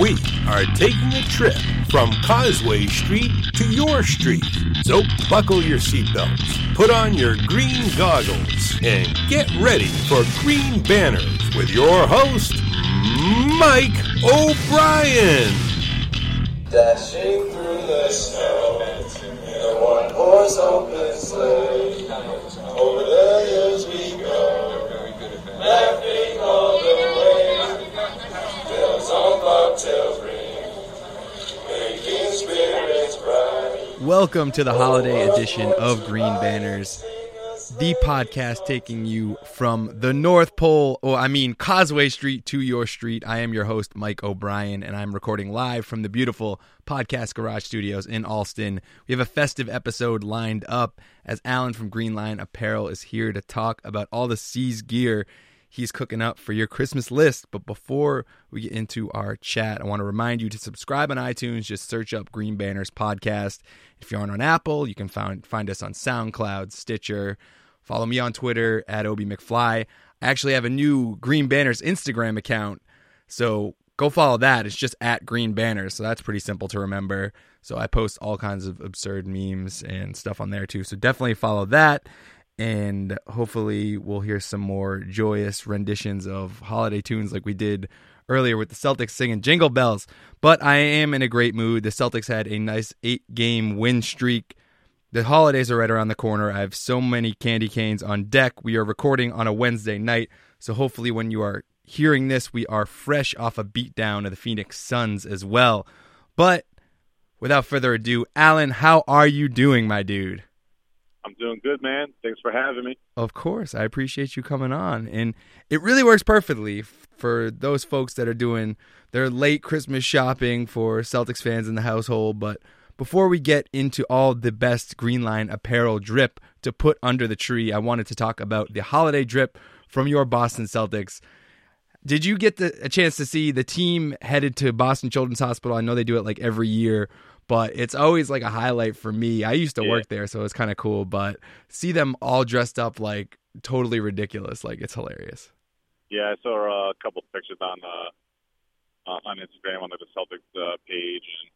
We are taking a trip from Causeway Street to your street. So buckle your seatbelts, put on your green goggles, and get ready for Green Banners with your host, Mike O'Brien. Dashing through the snow in a one horse open sleigh. Over the hills we go, laughing Welcome to the holiday edition of Green Banners, the podcast taking you from the North Pole, or I mean Causeway Street to your street. I am your host, Mike O'Brien, and I'm recording live from the beautiful Podcast Garage Studios in Allston. We have a festive episode lined up as Alan from Green Line Apparel is here to talk about all the C's gear he's cooking up for your Christmas list. But before we get into our chat, I want to remind you to subscribe on iTunes. Just search up Green Banners Podcast. If you aren't on Apple, you can find find us on SoundCloud, Stitcher. Follow me on Twitter at Obi McFly. I actually have a new Green Banners Instagram account, so go follow that. It's just at Green Banners, so that's pretty simple to remember. So I post all kinds of absurd memes and stuff on there too. So definitely follow that and hopefully we'll hear some more joyous renditions of holiday tunes like we did earlier with the Celtics singing Jingle Bells. But I am in a great mood. The Celtics had a nice eight game win streak. The holidays are right around the corner. I have so many candy canes on deck. We are recording on a Wednesday night, so hopefully when you are hearing this, we are fresh off a beatdown of the Phoenix Suns as well. But without further ado, Alan, how are you doing, my dude? I'm doing good, man. Thanks for having me. Of course, I appreciate you coming on, and it really works perfectly for those folks that are doing their late Christmas shopping for Celtics fans in the household. But before we get into all the best Green Line apparel drip to put under the tree, I wanted to talk about the holiday drip from your Boston Celtics. Did you get the, a chance to see the team headed to Boston Children's Hospital? I know they do it like every year, but it's always like a highlight for me. I used to Yeah. work there, so it's kind of cool. But see them all dressed up like totally ridiculous, like it's hilarious. Yeah, I saw uh, a couple pictures on uh, uh, on Instagram on the Celtics uh, page, and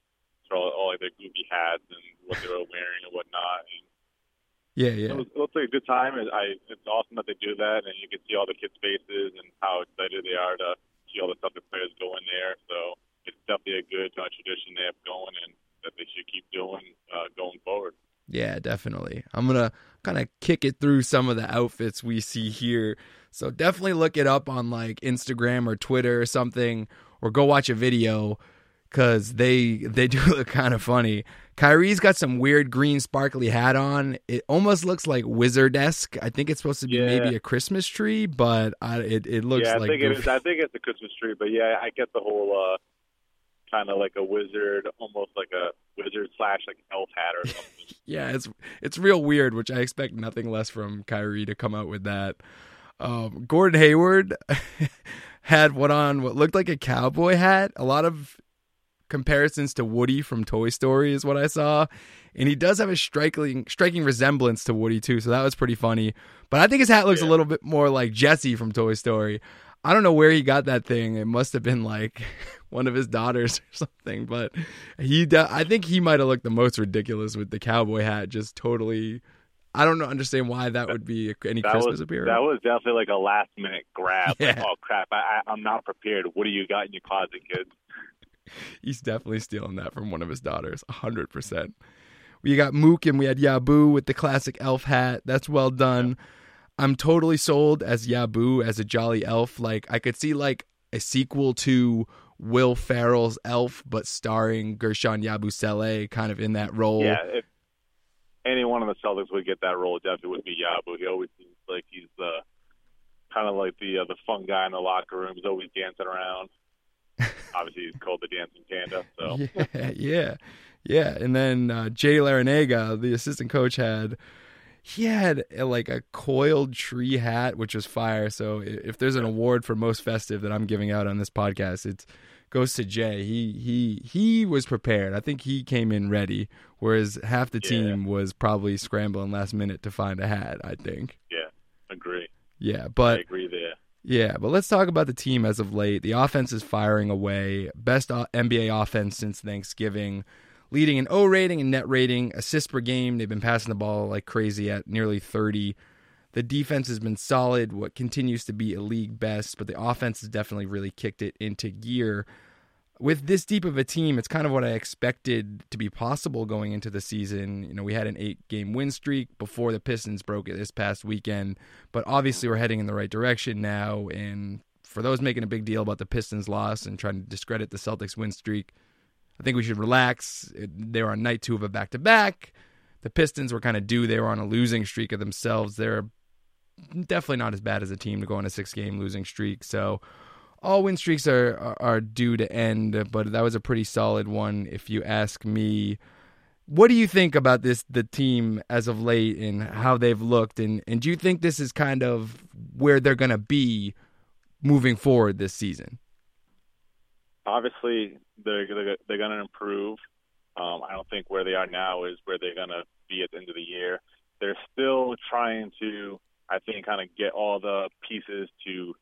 saw all, all like their goofy hats and what they were wearing and whatnot. And Yeah, it, yeah, was, it looks like a good time. It, I, it's awesome that they do that, and you can see all the kids' faces and how excited they are to see all the Celtics players go in there. So it's definitely a good uh, tradition they have going, and that they should keep doing uh, going forward. yeah, definitely. I'm gonna kind of kick it through some of the outfits we see here. So definitely look it up on like Instagram or Twitter or something, or go watch a video because they they do look kind of funny. Kyrie's got some weird green sparkly hat on. It almost looks like wizard esque. I think it's supposed to be Yeah. maybe a Christmas tree, but I, it it looks yeah, I like think it is. I think it's a Christmas tree, but yeah, I get the whole uh, kind of like a wizard, almost like a wizard slash like elf hat or something. yeah, it's it's real weird, which I expect nothing less from Kyrie to come out with that. Um, Gordon Hayward had what on what looked like a cowboy hat. A lot of comparisons to Woody from Toy Story is what I saw, and he does have a striking striking resemblance to Woody too. So that was pretty funny. But I think his hat looks a little bit more like Jesse from Toy Story. I don't know where he got that thing. It must have been like one of his daughters or something. But he, de- I think he might have looked the most ridiculous with the cowboy hat. Just totally, I don't understand why that would be any That Christmas was appearance. that was definitely like a last minute grab. Like, oh crap, I, I, I'm not prepared. What do you got in your closet, kids? He's definitely stealing that from one of his daughters, hundred percent. We got Mook and we had Yabu with the classic elf hat. That's well done. I'm totally sold as Yabu as a jolly elf. Like I could see like a sequel to Will Ferrell's Elf, but starring Guerschon Yabusele kind of in that role. Yeah, if any one of the Celtics would get that role, it definitely would be Yabu. He always seems like he's uh, kind of like the uh, the fun guy in the locker room. He's always dancing around. Obviously, he's called the dancing panda. So Yeah, yeah, yeah. And then uh, Jay Larranaga, the assistant coach, had he had uh, like a coiled tree hat, which was fire. So if there's an award for most festive that I'm giving out on this podcast, it goes to Jay. He he he was prepared. I think he came in ready, whereas half the Yeah. team was probably scrambling last minute to find a hat. I think. yeah, agree. Yeah, I but agree there. Yeah, but let's talk about the team as of late. The offense is firing away. Best NBA offense since Thanksgiving, leading in O rating and net rating, assists per game. They've been passing the ball like crazy at nearly 30. The defense has been solid, what continues to be a league best, but the offense has definitely really kicked it into gear with this deep of a team, it's kind of what I expected to be possible going into the season. You know, we had an eight game win streak before the Pistons broke it this past weekend, but obviously we're heading in the right direction now. And for those making a big deal about the Pistons loss and trying to discredit the Celtics win streak, I think we should relax. They were on night two of a back to back. The Pistons were kind of due. They were on a losing streak of themselves. They're definitely not as bad as a team to go on a six game losing streak. So all win streaks are, are, are due to end, but that was a pretty solid one, if you ask me. What do you think about this the team as of late and how they've looked and, and do you think this is kind of where they're going to be moving forward this season? Obviously, they're they're, going to improve. Um, I don't think where they are now is where they're going to be at the end of the year. They're still trying to, I think, kind of get all the pieces to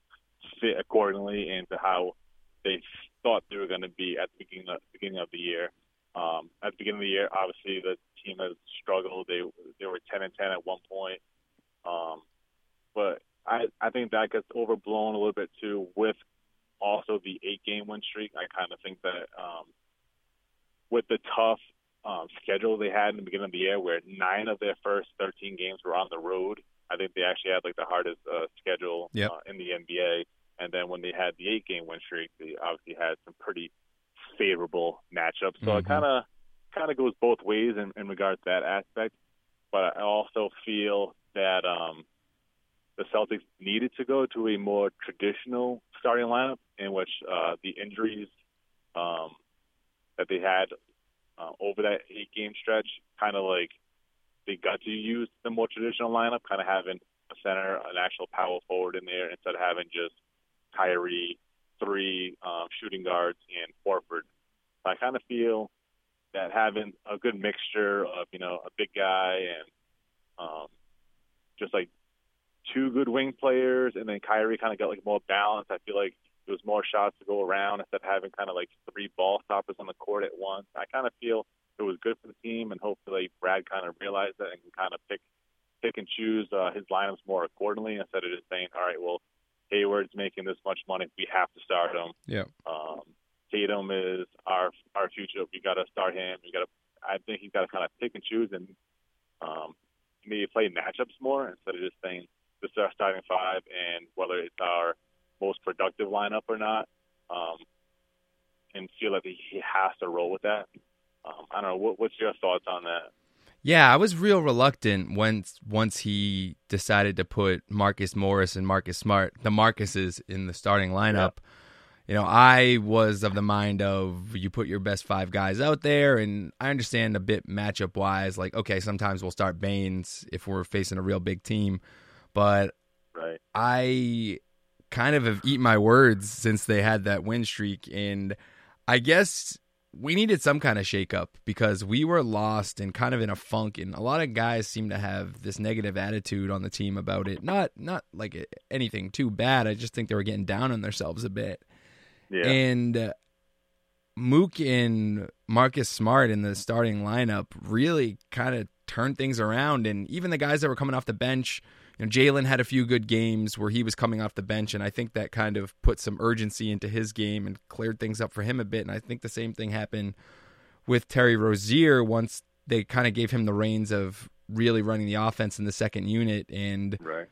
fit accordingly into how they thought they were going to be at the beginning of, beginning of the year. Um, at the beginning of the year, obviously the team has struggled. They they were 10 and 10 at one point, um, but I I think that gets overblown a little bit too with also the eight game win streak. I kind of think that um, with the tough um, schedule they had in the beginning of the year, where nine of their first 13 games were on the road, I think they actually had like the hardest uh, schedule yep. uh, in the NBA. And then when they had the eight game win streak, they obviously had some pretty favorable matchups. So mm-hmm. it kind of kind of goes both ways in, in regards to that aspect. But I also feel that um, the Celtics needed to go to a more traditional starting lineup in which uh, the injuries um, that they had uh, over that eight game stretch kind of like they got to use the more traditional lineup, kind of having a center, an actual power forward in there instead of having just Kyrie, three um, shooting guards, and Horford. I kind of feel that having a good mixture of you know a big guy and um, just like two good wing players, and then Kyrie kind of got like more balance. I feel like there was more shots to go around instead of having kind of like three ball stoppers on the court at once. I kind of feel it was good for the team, and hopefully Brad kind of realized that and can kind of pick pick and choose uh, his lineups more accordingly instead of just saying, all right, well, Hayward's making this much money, we have to start him. Yeah. Um, Tatum is our our future. We got to start him. We got to. I think he's got to kind of pick and choose and um, maybe play matchups more instead of just saying this is our starting five and whether it's our most productive lineup or not. Um, and feel like he has to roll with that. Um, I don't know. What, what's your thoughts on that? Yeah, I was real reluctant once once he decided to put Marcus Morris and Marcus Smart, the Marcuses, in the starting lineup. Yeah. You know, I was of the mind of you put your best five guys out there, and I understand a bit matchup wise. Like, okay, sometimes we'll start Baynes if we're facing a real big team, but right. I kind of have eaten my words since they had that win streak, and I guess we needed some kind of shakeup because we were lost and kind of in a funk and a lot of guys seem to have this negative attitude on the team about it. Not not like anything too bad. I just think they were getting down on themselves a bit. Yeah. and uh, mook and marcus smart in the starting lineup really kind of turned things around. And even the guys that were coming off the bench you know, Jaylen had a few good games where he was coming off the bench, and I think that kind of put some urgency into his game and cleared things up for him a bit. And I think the same thing happened with Terry Rozier once they kind of gave him the reins of really running the offense in the second unit. And right.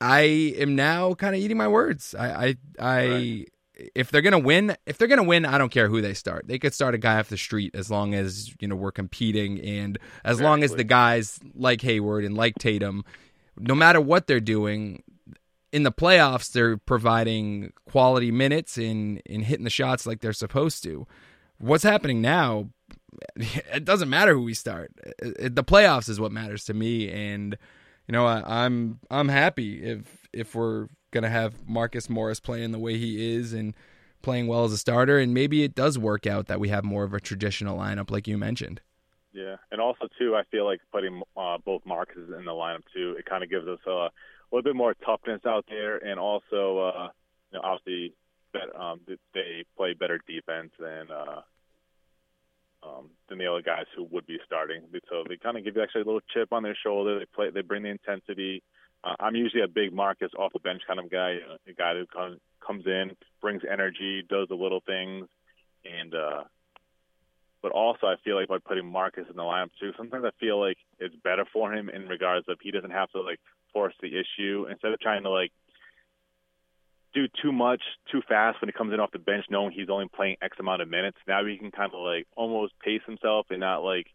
I am now kind of eating my words. I, I, I right. if they're gonna win, if they're gonna win, I don't care who they start. They could start a guy off the street as long as you know we're competing, and as exactly. long as the guys like Hayward and like Tatum no matter what they're doing in the playoffs, they're providing quality minutes and in hitting the shots like they're supposed to. What's happening now? It doesn't matter who we start. The playoffs is what matters to me, and you know I, I'm I'm happy if if we're gonna have Marcus Morris playing the way he is and playing well as a starter, and maybe it does work out that we have more of a traditional lineup like you mentioned. Yeah, and also too, I feel like putting uh, both Marcuses in the lineup too, it kind of gives us a little bit more toughness out there, and also uh, you know, obviously that um, they play better defense than uh, um, than the other guys who would be starting. So they kind of give you actually a little chip on their shoulder. They play, they bring the intensity. Uh, I'm usually a big Marcus off the bench kind of guy, a guy who comes comes in, brings energy, does the little things, and uh, but also I feel like by putting Marcus in the lineup too, sometimes I feel like it's better for him in regards of he doesn't have to like force the issue instead of trying to like do too much too fast when he comes in off the bench, knowing he's only playing X amount of minutes. Now he can kind of like almost pace himself and not like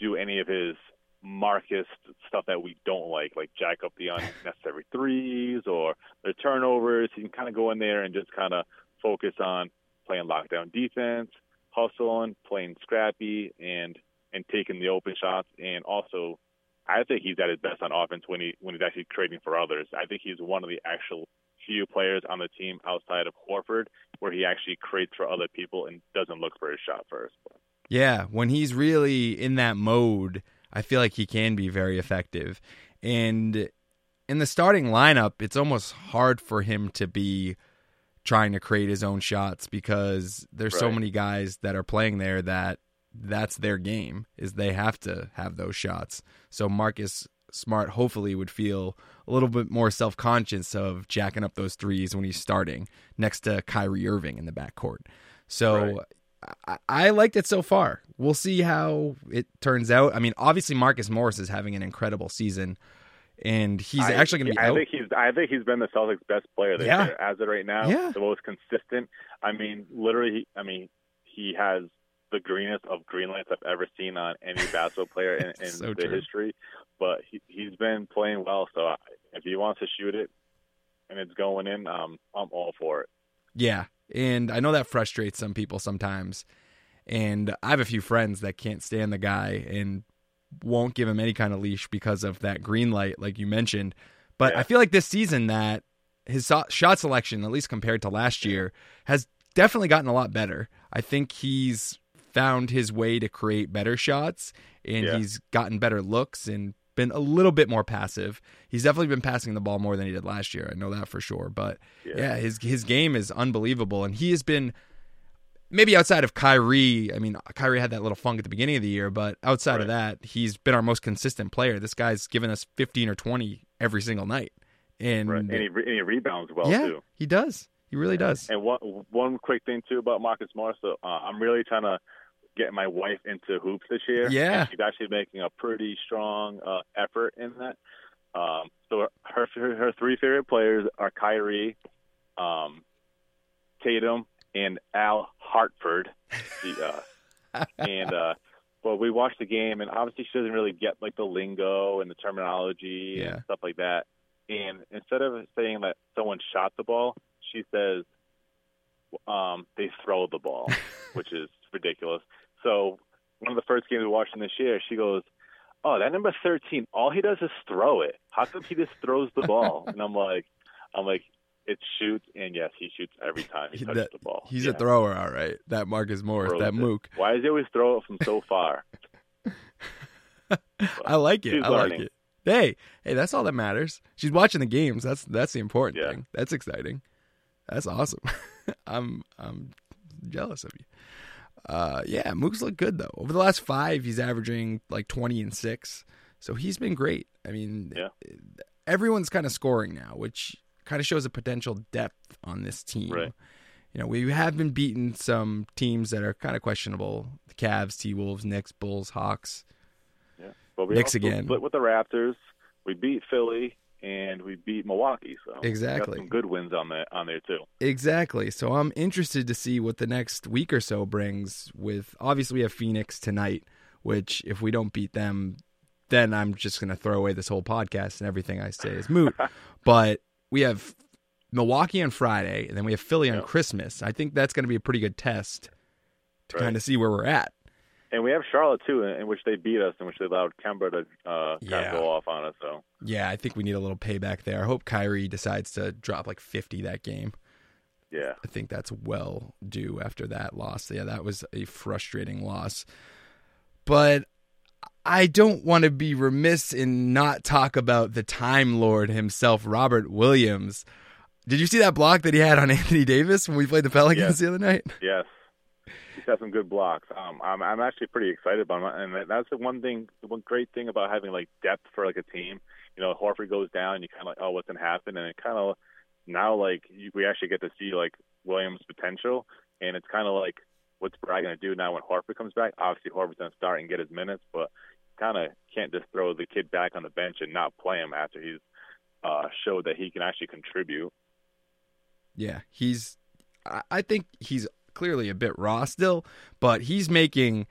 do any of his Marcus stuff that we don't like, like jack up the unnecessary threes or the turnovers. He can kind of go in there and just kind of focus on playing lockdown defense, hustling, playing scrappy, and and taking the open shots. And also, I think he's at his best on offense when he when he's actually creating for others. I think he's one of the actual few players on the team outside of Horford where he actually creates for other people and doesn't look for his shot first. Yeah, when he's really in that mode, I feel like he can be very effective. And in the starting lineup, it's almost hard for him to be trying to create his own shots because there's right. so many guys that are playing there that that's their game is they have to have those shots. So Marcus Smart hopefully would feel a little bit more self conscious of jacking up those threes when he's starting next to Kyrie Irving in the backcourt. So right. I, I liked it so far. We'll see how it turns out. I mean, obviously Marcus Morris is having an incredible season, and he's I, actually going to be. I out. think he's. I think he's been the Celtics' best player this yeah. year as of right now. Yeah. the most consistent. I mean, literally. I mean, he has the greenest of green lights I've ever seen on any basketball player in, in so the true. history. But he, he's been playing well, so if he wants to shoot it and it's going in, um, I'm all for it. Yeah, and I know that frustrates some people sometimes. And I have a few friends that can't stand the guy and won't give him any kind of leash because of that green light, like you mentioned. But Yeah. I feel like this season that his shot selection, at least compared to last year, has definitely gotten a lot better. I think he's found his way to create better shots and Yeah. he's gotten better looks and been a little bit more passive. He's definitely been passing the ball more than he did last year. I know that for sure. But yeah, his his game is unbelievable and he has been maybe outside of Kyrie, I mean, Kyrie had that little funk at the beginning of the year, but outside of that, he's been our most consistent player. This guy's given us 15 or 20 every single night. And, Right. And he, and he rebounds well yeah, too. he does. He really does. And one one quick thing too about Marcus Morris. So uh, I'm really trying to get my wife into hoops this year. Yeah. and she's actually making a pretty strong uh, effort in that. Um, so her her three favorite players are Kyrie, um, Tatum, and Al Hartford. The, uh, and uh, well, we watched the game, and obviously she doesn't really get like the lingo and the terminology Yeah. and stuff like that. And instead of saying that someone shot the ball, she says um, they throw the ball, which is ridiculous. So one of the first games we watched in this year, she goes, "Oh, that number thirteen, all he does is throw it. How come he just throws the ball?" and I'm like, "I'm like, it shoots, and yes, he shoots every time he touches That- the ball. He's Yeah, a thrower, all right. That Marcus Morris, throws that it. mook. Why does he always throw it from so far? I like it. I like it. Hey, hey, that's all that matters. She's watching the games. That's that's the important Yeah. thing. That's exciting. That's awesome. I'm I'm jealous of you. Uh, yeah, Mook's look good though. Over the last five, he's averaging like twenty and six, so he's been great. I mean, Yeah. everyone's kind of scoring now, which kind of shows a potential depth on this team. Right. You know, we have been beating some teams that are kind of questionable: the Cavs, T Wolves, Knicks, Bulls, Hawks. Yeah, but we Knicks also again. split with the Raptors. We beat Philly and we beat Milwaukee. So Exactly. some good wins on the on there too. Exactly. So I'm interested to see what the next week or so brings. With obviously we have Phoenix tonight, which if we don't beat them, then I'm just gonna throw away this whole podcast and everything I say is moot. but we have Milwaukee on Friday, and then we have Philly on Yeah. Christmas. I think that's gonna be a pretty good test to Right. kind of see where we're at. And we have Charlotte too, in, which they beat us, in which they allowed Kemba to uh, kind of go off on us. So Yeah, I think we need a little payback there. I hope Kyrie decides to drop like 50 that game. yeah, I think that's well due after that loss. Yeah, that was a frustrating loss. But I don't want to be remiss in not talk about the Time Lord himself, Robert Williams. Did you see that block that he had on Anthony Davis when we played the Pelicans Yes. the other night? Yes, he's got some good blocks. Um, I'm I'm actually pretty excited about him, and that's the one thing, the one great thing about having like depth for like a team. You know, Horford goes down, you kind of like, oh, what's gonna happen? And it kind of now like you, we actually get to see like Williams' potential, and it's kind of like what's Brad gonna do now when Horford comes back? Obviously, Horford's gonna start and get his minutes, but kind of can't just throw the kid back on the bench and not play him after he's uh, showed that he can actually contribute. Yeah, he's. I- I think he's clearly a bit raw still, but he's making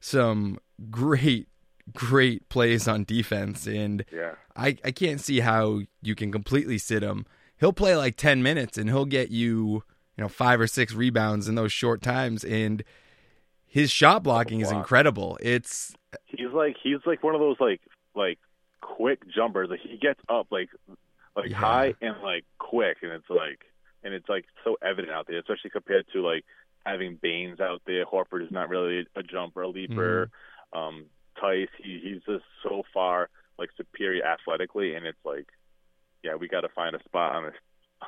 some great, great plays on defense, and Yeah. I I can't see how you can completely sit him. He'll play like ten minutes, and he'll get you, you know, five or six rebounds in those short times, and his shot blocking is incredible. It's he's like he's like one of those like like quick jumpers. Like he gets up like like Yeah. high and like quick, and it's like and it's like so evident out there, especially compared to like having Baynes out there. Horford is not really a jumper, a leaper. Um, Tice, he he's just so far like superior athletically, and it's like yeah, we got to find a spot on this.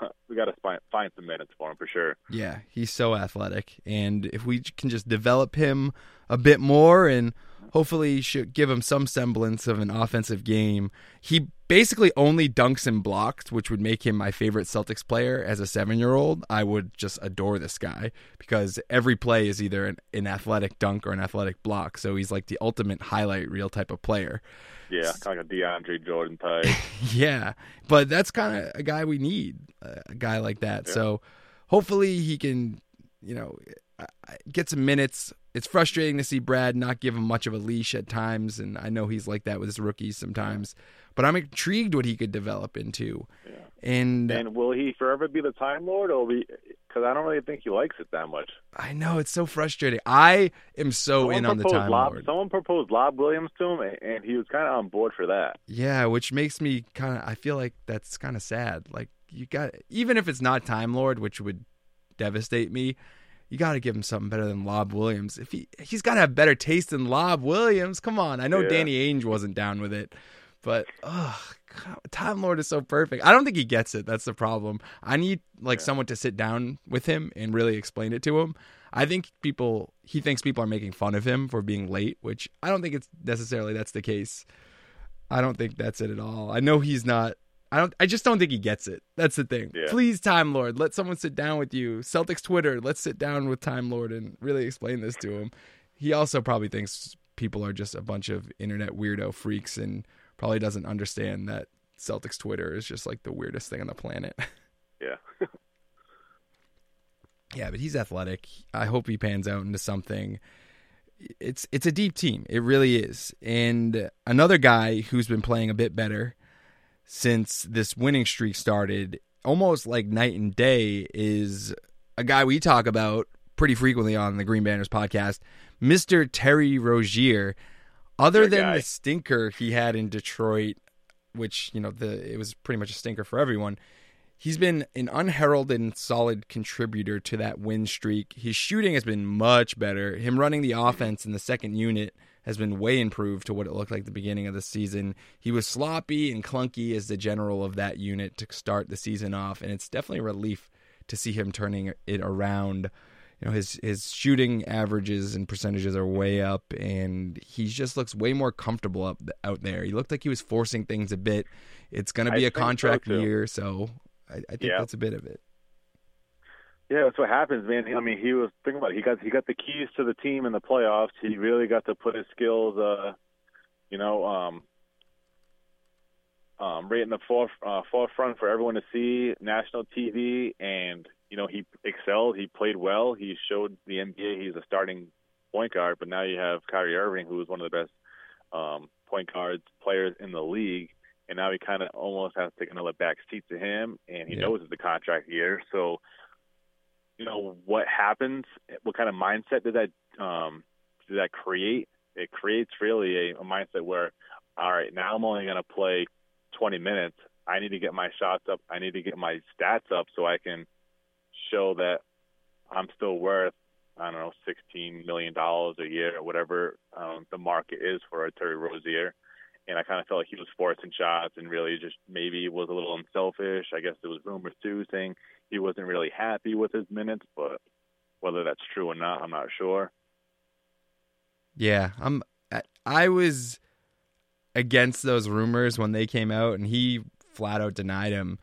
We got to find find some minutes for him for sure. Yeah, he's so athletic, and if we can just develop him a bit more, and hopefully should give him some semblance of an offensive game. He basically only dunks and blocks, which would make him my favorite Celtics player as a seven-year-old. I would just adore this guy because every play is either an, an athletic dunk or an athletic block. So he's like the ultimate highlight reel type of player. Yeah, kind of like a DeAndre Jordan type. Yeah, but that's kind of a guy we need, a guy like that. Yeah. So hopefully he can, you know, get some minutes. It's frustrating to see Brad not give him much of a leash at times, and I know he's like that with his rookies sometimes. But I'm intrigued what he could develop into. Yeah. And And will he forever be the Time Lord, or be? Because I don't really think he likes it that much. I know it's so frustrating. I am so Someone in on the time Lob, lord. Someone proposed Lob Williams to him, and- and he was kind of on board for that. Yeah, which makes me kind of. I feel like that's kind of sad. Like you got, even if it's not Time Lord, which would devastate me, you got to give him something better than Lob Williams. If he he's got to have better taste than Lob Williams. Come on, I know Yeah. Danny Ainge wasn't down with it, but ugh, God, Time Lord is so perfect. I don't think he gets it. That's the problem. I need like Yeah. someone to sit down with him and really explain it to him. I think people he thinks people are making fun of him for being late, which I don't think it's necessarily that's the case. I don't think that's it at all. I know he's not. I don't. I just don't think he gets it. That's the thing. Yeah. Please, Time Lord, let someone sit down with you. Celtics Twitter, let's sit down with Time Lord and really explain this to him. He also probably thinks people are just a bunch of internet weirdo freaks and probably doesn't understand that Celtics Twitter is just like the weirdest thing on the planet. Yeah. Yeah, but he's athletic. I hope he pans out into something. It's it's a deep team. It really is. And another guy who's been playing a bit better since this winning streak started, almost like night and day, is a guy we talk about pretty frequently on the Green Banners podcast, Mr. Terry Rozier. Other than guy. the stinker he had in Detroit, which, you know, the it was pretty much a stinker for everyone he's been an unheralded and solid contributor to that win streak. His shooting has been much better. Him running the mm-hmm. offense in the second unit has been way improved to what it looked like at the beginning of the season. He was sloppy and clunky as the general of that unit to start the season off, and it's definitely a relief to see him turning it around. You know, his his shooting averages and percentages are way up, and he just looks way more comfortable up out there. He looked like he was forcing things a bit. It's going to be a think so, contract year, so I, I think Yeah. that's a bit of it. Yeah, that's what happens, man. I mean, he was thinking about it. He got he got the keys to the team in the playoffs. He really got to put his skills, uh, you know, um, um, right in the foref uh, forefront for everyone to see, national TV, and you know he excelled. He played well. He showed the NBA he's a starting point guard. But now you have Kyrie Irving, who is one of the best um, point guards players in the league, and now he kind of almost has to take another back seat to him, and he Yeah. knows it's a contract year, so you know what happens what kind of mindset did that um did that create it creates really a, a mindset where all right now i'm only going to play 20 minutes i need to get my shots up i need to get my stats up so i can show that i'm still worth I don't know, sixteen million dollars a year or whatever um, the market is for a Terry Rozier. And I kind of felt like he was forcing shots and really just maybe was a little unselfish. I guess there was rumors too saying he wasn't really happy with his minutes, but whether that's true or not, I'm not sure. Yeah, I'm. I was against those rumors when they came out, and he flat out denied him.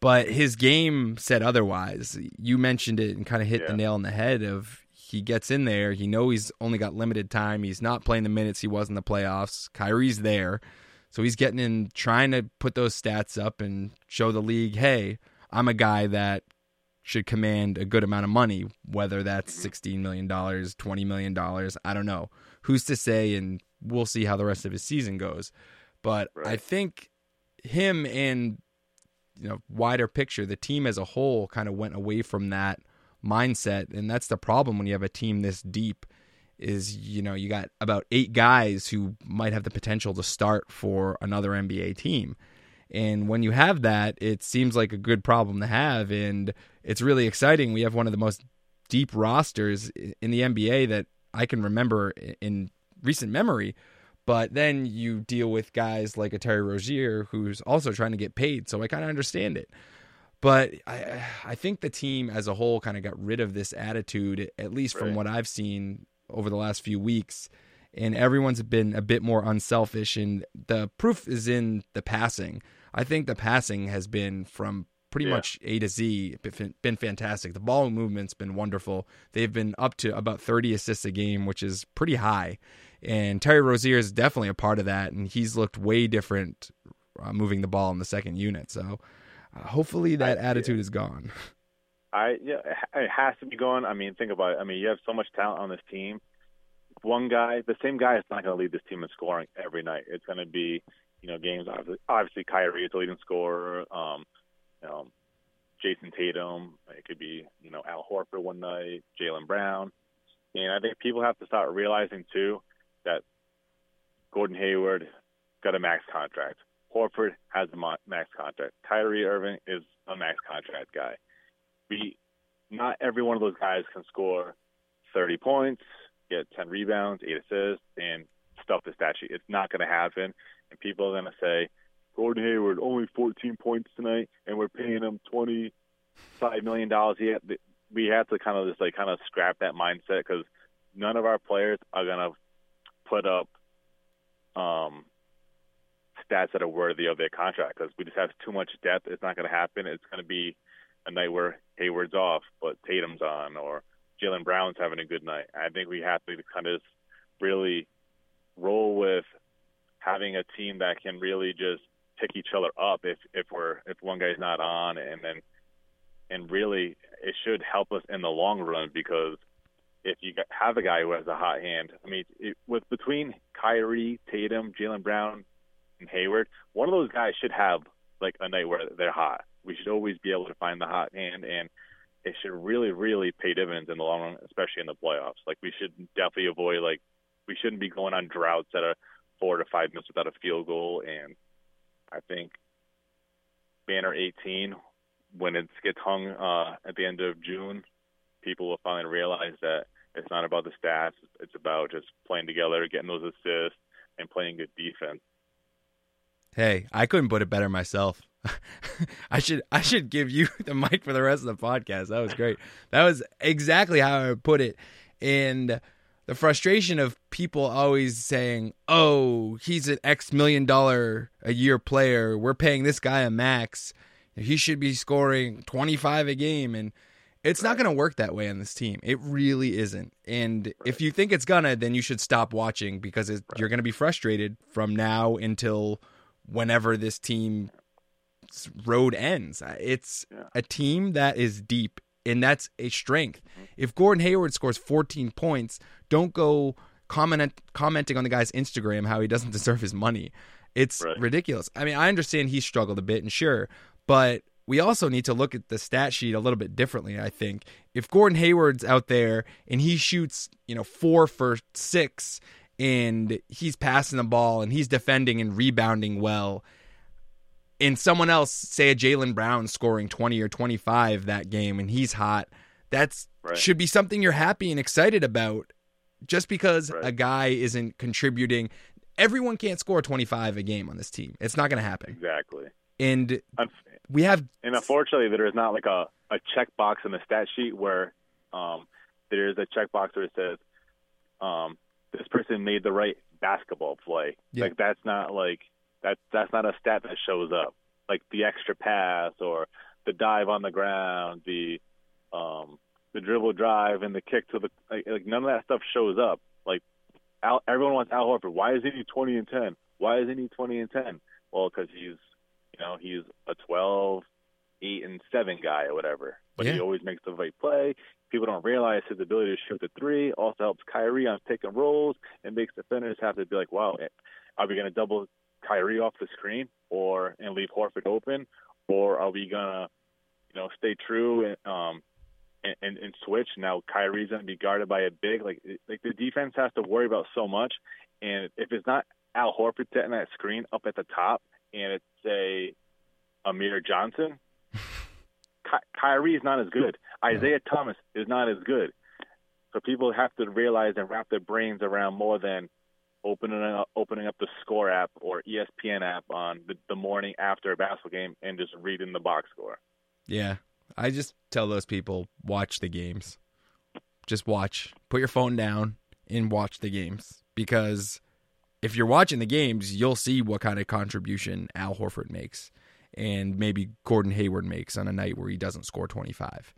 But his game said otherwise. You mentioned it and kind of hit Yeah. the nail on the head. Of he gets in there, he know he's only got limited time. He's not playing the minutes he was in the playoffs. Kyrie's there, so he's getting in, trying to put those stats up and show the league, hey, I'm a guy that should command a good amount of money, whether that's mm-hmm. $16 million, $20 million. I don't know. Who's to say? And we'll see how the rest of his season goes. But I think him and, you know, wider picture, the team as a whole kind of went away from that mindset. And that's the problem when you have a team this deep is, you know, you got about eight guys who might have the potential to start for another NBA team. And when you have that, it seems like a good problem to have. And it's really exciting. We have one of the most deep rosters in the NBA that I can remember in recent memory. But then you deal with guys like a Terry Rozier who's also trying to get paid. So I kind of understand it. But I, I think the team as a whole kind of got rid of this attitude, at least from Right. what I've seen over the last few weeks. And everyone's been a bit more unselfish. And the proof is in the passing. I think the passing has been from pretty Yeah. much A to Z been- fantastic. The ball movement's been wonderful. They've been up to about 30 assists a game, which is pretty high. And Terry Rozier is definitely a part of that, and he's looked way different uh, moving the ball in the second unit. So uh, hopefully that I- attitude is gone. I yeah, it has to be gone. I mean, think about it. I mean, you have so much talent on this team. One guy, the same guy, is not going to lead this team in scoring every night. It's going to be, you know, games. Obviously, Kyrie is the leading scorer. Um, you know, Jayson Tatum. It could be, you know, Al Horford one night, Jaylen Brown, and I think people have to start realizing too that Gordon Hayward got a max contract. Horford has a max contract. Kyrie Irving is a max contract guy we not every one of those guys can score 30 points, get 10 rebounds, eight assists, and stuff the stat sheet. It's not going to happen, and people are going to say Gordon Hayward only 14 points tonight, and we're paying him 25 million dollars. We have to kind of just like kind of scrap that mindset because none of our players are going to put up um stats that are worthy of their contract because we just have too much depth. It's not going to happen. It's going to be a night where Hayward's off, but Tatum's on, or Jaylen Brown's having a good night. I think we have to kind of really roll with having a team that can really just pick each other up if if we're if one guy's not on, and then and really it should help us in the long run because if you have a guy who has a hot hand, I mean, it, with between Kyrie, Tatum, Jaylen Brown, and Hayward, one of those guys should have like a night where they're hot. We should always be able to find the hot hand, and it should really, really pay dividends in the long run, especially in the playoffs. Like we should definitely avoid like we shouldn't be going on droughts that are four to five minutes without a field goal. And I think banner 18, when it gets hung uh, at the end of June, people will finally realize that it's not about the stats. It's about just playing together, getting those assists, and playing good defense. Hey, I couldn't put it better myself. I should I should give you the mic for the rest of the podcast. That was great. That was exactly how I would put it. And the frustration of people always saying, "Oh, he's an X million dollar a year player. We're paying this guy a max. He should be scoring 25 a game." And it's not going to work that way on this team. It really isn't. And if you think it's gonna, then you should stop watching because it, you're going to be frustrated from now until whenever this team road ends. It's Yeah. a team that is deep, and that's a strength. If Gordon Hayward scores 14 points, don't go comment commenting on the guy's Instagram how he doesn't deserve his money. It's Right. ridiculous. I mean, I understand he struggled a bit, and sure, but we also need to look at the stat sheet a little bit differently. I think if Gordon Hayward's out there and he shoots, you know, four for six, and he's passing the ball and he's defending and rebounding well, and someone else, say a Jaylen Brown, scoring 20 or 25 that game and he's hot, that's Right. should be something you're happy and excited about. Just because Right. a guy isn't contributing, everyone can't score 25 a game on this team. It's not going to happen. Exactly. And we have And unfortunately, there is not like a, a checkbox in the stat sheet where um, there is a checkbox where it says um, this person made the right basketball play. Yeah. Like that's not like that. That's not a stat that shows up. Like the extra pass or the dive on the ground, the um, the dribble drive and the kick to the like, like none of that stuff shows up. Like Al, everyone wants Al Horford. Why isn't he 20 and 10? Why isn't he 20 and 10? Well, because he's you know he's a 12 eight and seven guy or whatever. But Yeah. he always makes the right play. People don't realize his ability to shoot the three also helps Kyrie on pick and rolls and makes defenders have to be like, wow, are we going to double Kyrie off the screen or and leave Horford open, or are we gonna, you know, stay true and um and, and, and switch? Now Kyrie's going to be guarded by a big. Like like the defense has to worry about so much, and if it's not Al Horford setting that screen up at the top, and it's a Amir Johnson, Ky- Kyrie is not as good. Isaiah Thomas is not as good. So people have to realize and wrap their brains around more than opening up, opening up the Score app or ESPN app on the, the morning after a basketball game and just reading the box score. Yeah. I just tell those people watch the games. Just watch. Put your phone down and watch the games because if you're watching the games, you'll see what kind of contribution Al Horford makes and maybe Gordon Hayward makes on a night where he doesn't score 25.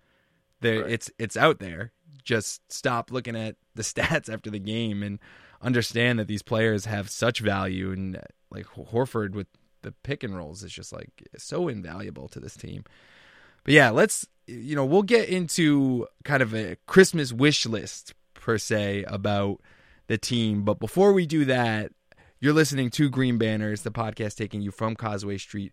There Right. it's it's out there. Just stop looking at the stats after the game and understand that these players have such value and like Horford with the pick and rolls is just like so invaluable to this team. But yeah, let's you know, we'll get into kind of a Christmas wish list per se about the team, but before we do that, you're listening to Green Banners, the podcast taking you from Causeway Street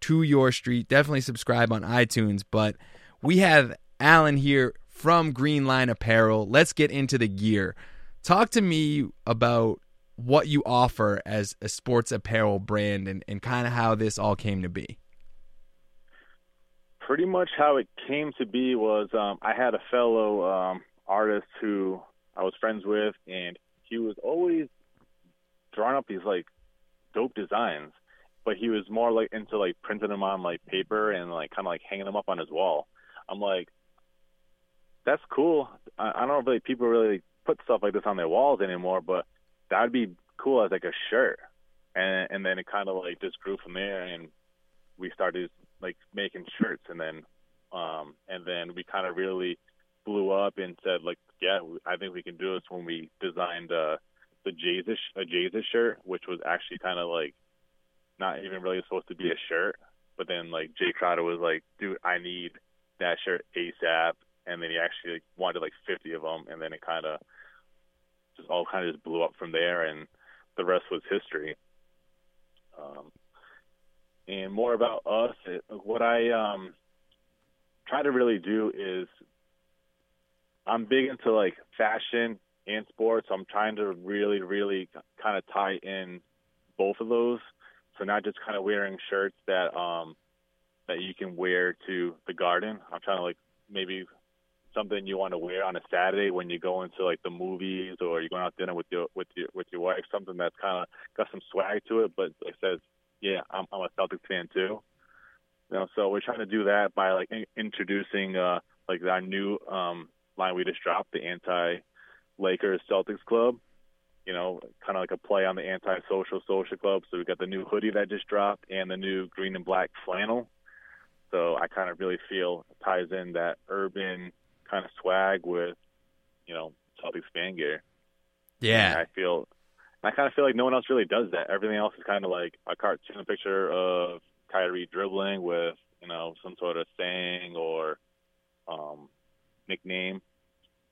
to your street. Definitely subscribe on iTunes, but we have Alan here from Green Line Apparel. Let's get into the gear. Talk to me about what you offer as a sports apparel brand and, and kind of how this all came to be. Pretty much how it came to be was um, I had a fellow um, artist who I was friends with, and he was always drawing up these like dope designs, but he was more like into like printing them on like paper and like kind of like hanging them up on his wall. I'm like, that's cool. I, I don't know if really people really put stuff like this on their walls anymore, but that'd be cool as like a shirt. And and then it kind of like just grew from there, and we started like making shirts, and then um and then we kind of really blew up and said like, yeah, I think we can do this when we designed uh the Jesus a Jesus shirt, which was actually kind of like not even really supposed to be a shirt, but then like Jae Crowder was like, dude, I need that shirt ASAP, and then he actually like, wanted like 50 of them, and then it kind of just all kind of just blew up from there, and the rest was history. Um, and more about us, it, what I um, try to really do is I'm big into like fashion and sports. So I'm trying to really, really kind of tie in both of those. So not just kind of wearing shirts that um that you can wear to the garden. I'm trying to like maybe something you want to wear on a Saturday when you go into like the movies or you're going out dinner with your with your with your wife. Something that's kind of got some swag to it, but it says, "Yeah, I'm, I'm a Celtics fan too." You know, so we're trying to do that by like in- introducing uh like our new um line we just dropped, the anti Lakers Celtics Club. You know, kind of like a play on the anti-social social club. So we got the new hoodie that just dropped and the new green and black flannel. So I kind of really feel ties in that urban kind of swag with, you know, Celtics fan gear. And Yeah. I feel, I kind of feel like no one else really does that. Everything else is kind of like a cartoon picture of Kyrie dribbling with, you know, some sort of saying or um, nickname.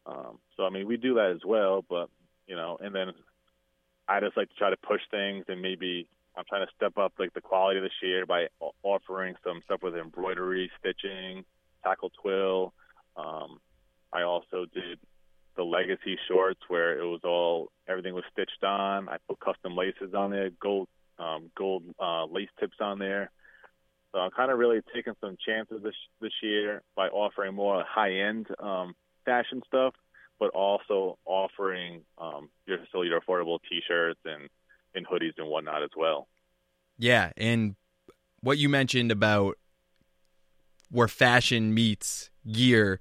Um, so I mean, we do that as well, but you know, and then I just like to try to push things and maybe I'm trying to step up like the quality this year by offering some stuff with embroidery, stitching, tackle twill. Um, I also did the legacy shorts where it was all everything was stitched on. I put custom laces on there, gold um, gold uh, lace tips on there. So I'm kind of really taking some chances this this year by offering more high end um, fashion stuff, but also offering um, your still your affordable T-shirts and and hoodies and whatnot as well. Yeah, and what you mentioned about where fashion meets gear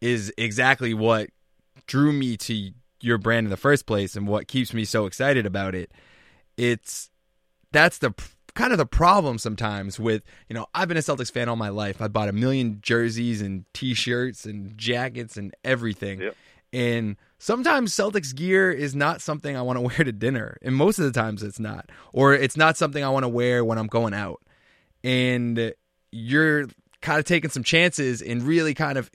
is exactly what drew me to your brand in the first place and what keeps me so excited about it. It's that's the kind of the problem sometimes with, you know, I've been a Celtics fan all my life. I bought a million jerseys and t-shirts and jackets and everything. Yep. And sometimes Celtics gear is not something I want to wear to dinner. And most of the times it's not. Or it's not something I want to wear when I'm going out. And you're kind of taking some chances and really kind of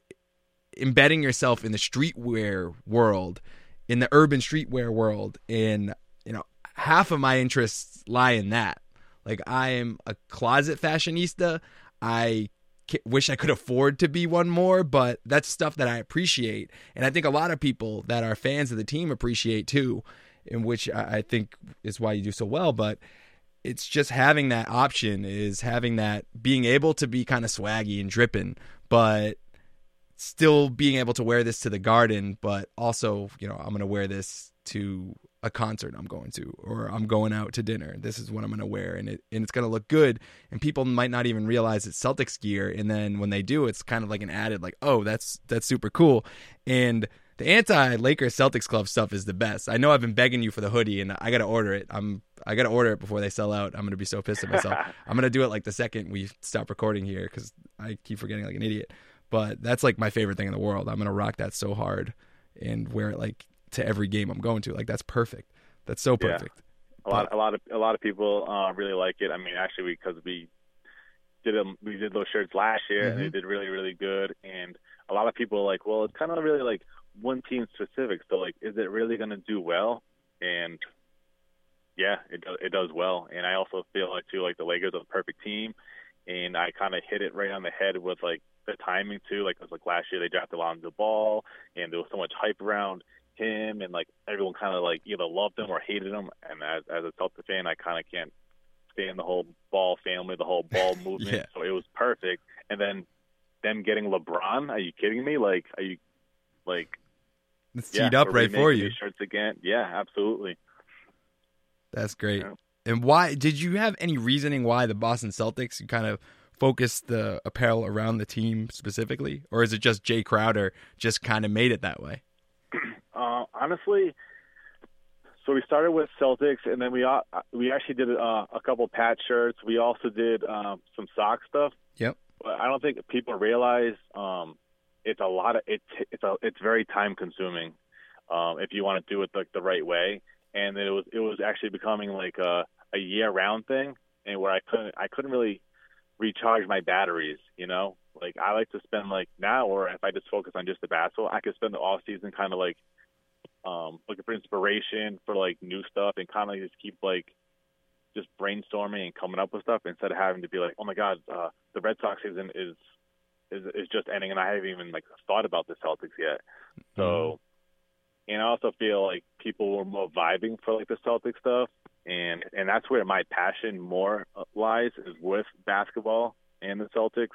embedding yourself in the streetwear world, in the urban streetwear world. in you know, half of my interests lie in that. Like, I am a closet fashionista. I wish I could afford to be one more, but that's stuff that I appreciate. And I think a lot of people that are fans of the team appreciate too, in which I think is why you do so well. But it's just having that option is having that being able to be kind of swaggy and dripping, but still being able to wear this to the garden, but also, you know, I'm going to wear this to a concert I'm going to or I'm going out to dinner. This is what I'm going to wear and it and it's going to look good and people might not even realize it's Celtics gear and then when they do it's kind of like an added like, "Oh, that's that's super cool." And the anti Lakers Celtics club stuff is the best. I know I've been begging you for the hoodie and I got to order it. I'm I got to order it before they sell out. I'm going to be so pissed at myself. I'm going to do it like the second we stop recording here cuz I keep forgetting like an idiot. But that's like my favorite thing in the world. I'm going to rock that so hard and wear it like to every game I'm going to. Like that's perfect. That's so perfect. Yeah. A lot, a lot of, a lot of people uh, really like it. I mean, actually, because we did them, we did those shirts last year, mm-hmm. and they mm-hmm. did really, really good. And a lot of people are like, well, it's kind of really like one team specific. So, like, is it really going to do well? And yeah, it does, it does well. And I also feel like too, like the Lakers are the perfect team, and I kind of hit it right on the head with like the timing too. Like it was like last year they drafted Lonzo Ball, and there was so much hype around him, and like everyone kind of like either loved him or hated him. And as as a Celtics fan, I kind of can't stand the whole ball family, the whole ball movement. yeah. So it was perfect. And then them getting LeBron. Are you kidding me? Like, are you like? It's teed yeah, up right for you. Shirts again. Yeah, absolutely. That's great. Yeah. And why did you have any reasoning why the Boston Celtics kind of focused the apparel around the team specifically, or is it just Jae Crowder just kind of made it that way? Uh, honestly, so we started with Celtics, and then we uh, we actually did uh, a couple patch shirts. We also did um, some sock stuff. Yep. But I don't think people realize um, it's a lot of it. It's a it's very time consuming um, if you want to do it like the right way. And it was it was actually becoming like a, a year round thing, and where I couldn't I couldn't really recharge my batteries. You know, like I like to spend like now, or if I just focus on just the basketball, I could spend the off season kind of like um, looking for inspiration for like new stuff and kind of like just keep like just brainstorming and coming up with stuff instead of having to be like, oh my god, uh, the Red Sox season is is is just ending and I haven't even like thought about the Celtics yet. So, mm-hmm. and I also feel like people were more vibing for like the Celtics stuff, and and that's where my passion more uh, lies is with basketball and the Celtics.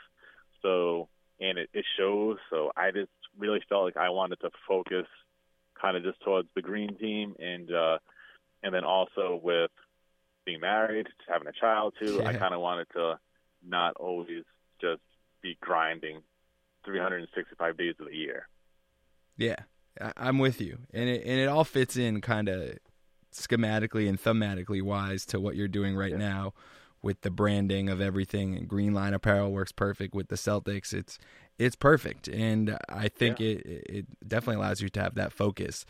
So, and it, it shows. So I just really felt like I wanted to focus kind of just towards the green team and uh and then also with being married, having a child too, yeah. I kind of wanted to not always just be grinding 365 days of the year. Yeah, I'm with you, and it and it all fits in kind of schematically and thematically wise to what you're doing right yeah. now with the branding of everything. And Green Line Apparel works perfect with the Celtics. It's it's perfect, and I think yeah. it it definitely allows you to have that focus.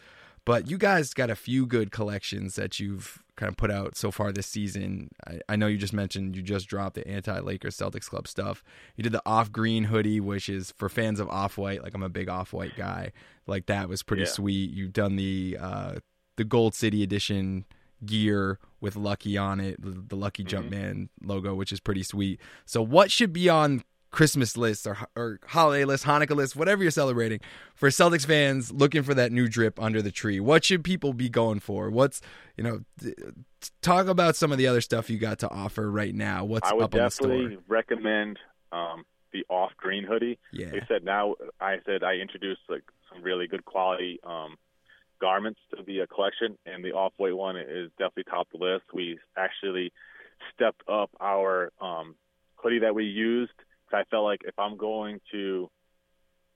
But you guys got a few good collections that you've kind of put out so far this season. I, I know you just mentioned you just dropped the anti Lakers Celtics Club stuff. You did the off green hoodie, which is for fans of off white. Like I'm a big off white guy. Like that was pretty yeah. sweet. You've done the uh, the Gold City edition gear with Lucky on it, the Lucky mm-hmm. Jumpman logo, which is pretty sweet. So, what should be on Christmas lists or, or holiday list, Hanukkah list, whatever you're celebrating, for Celtics fans looking for that new drip under the tree? What should people be going for? What's you know, talk about some of the other stuff you got to offer right now. What's I would up on the store? definitely recommend um, the off green hoodie. Yeah. They said now I said I introduced like some really good quality um, garments to the uh, collection, and the off white one is definitely top the list. We actually stepped up our um, hoodie that we used. because I felt like if I'm going to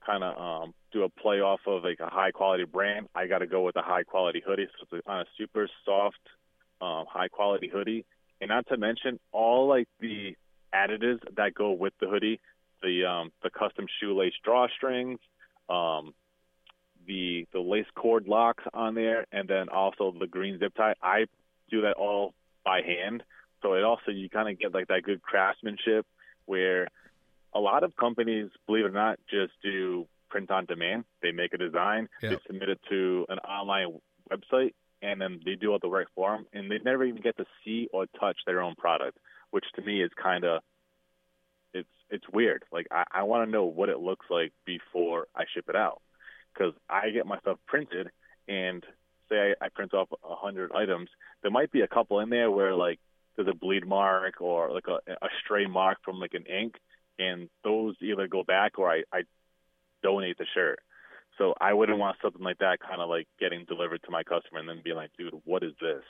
kind of um, do a play off of like a high quality brand, I got to go with a high quality hoodie. So it's on a super soft, um, high quality hoodie, and not to mention all like the additives that go with the hoodie, the um, the custom shoelace drawstrings, um, the the lace cord locks on there, and then also the green zip tie. I do that all by hand, so it also you kind of get like that good craftsmanship where a lot of companies, believe it or not, just do print on demand. They make a design, Yep. they submit it to an online website, and then they do all the work for them, and they never even get to see or touch their own product, which to me is kind of it's it's weird. Like I, I want to know what it looks like before I ship it out, because I get my stuff printed, and say I, I print off a hundred items, there might be a couple in there where like there's a bleed mark or like a, a stray mark from like an ink, and those either go back or I, I donate the shirt. So I wouldn't want something like that kind of like getting delivered to my customer and then being like, dude, what is this?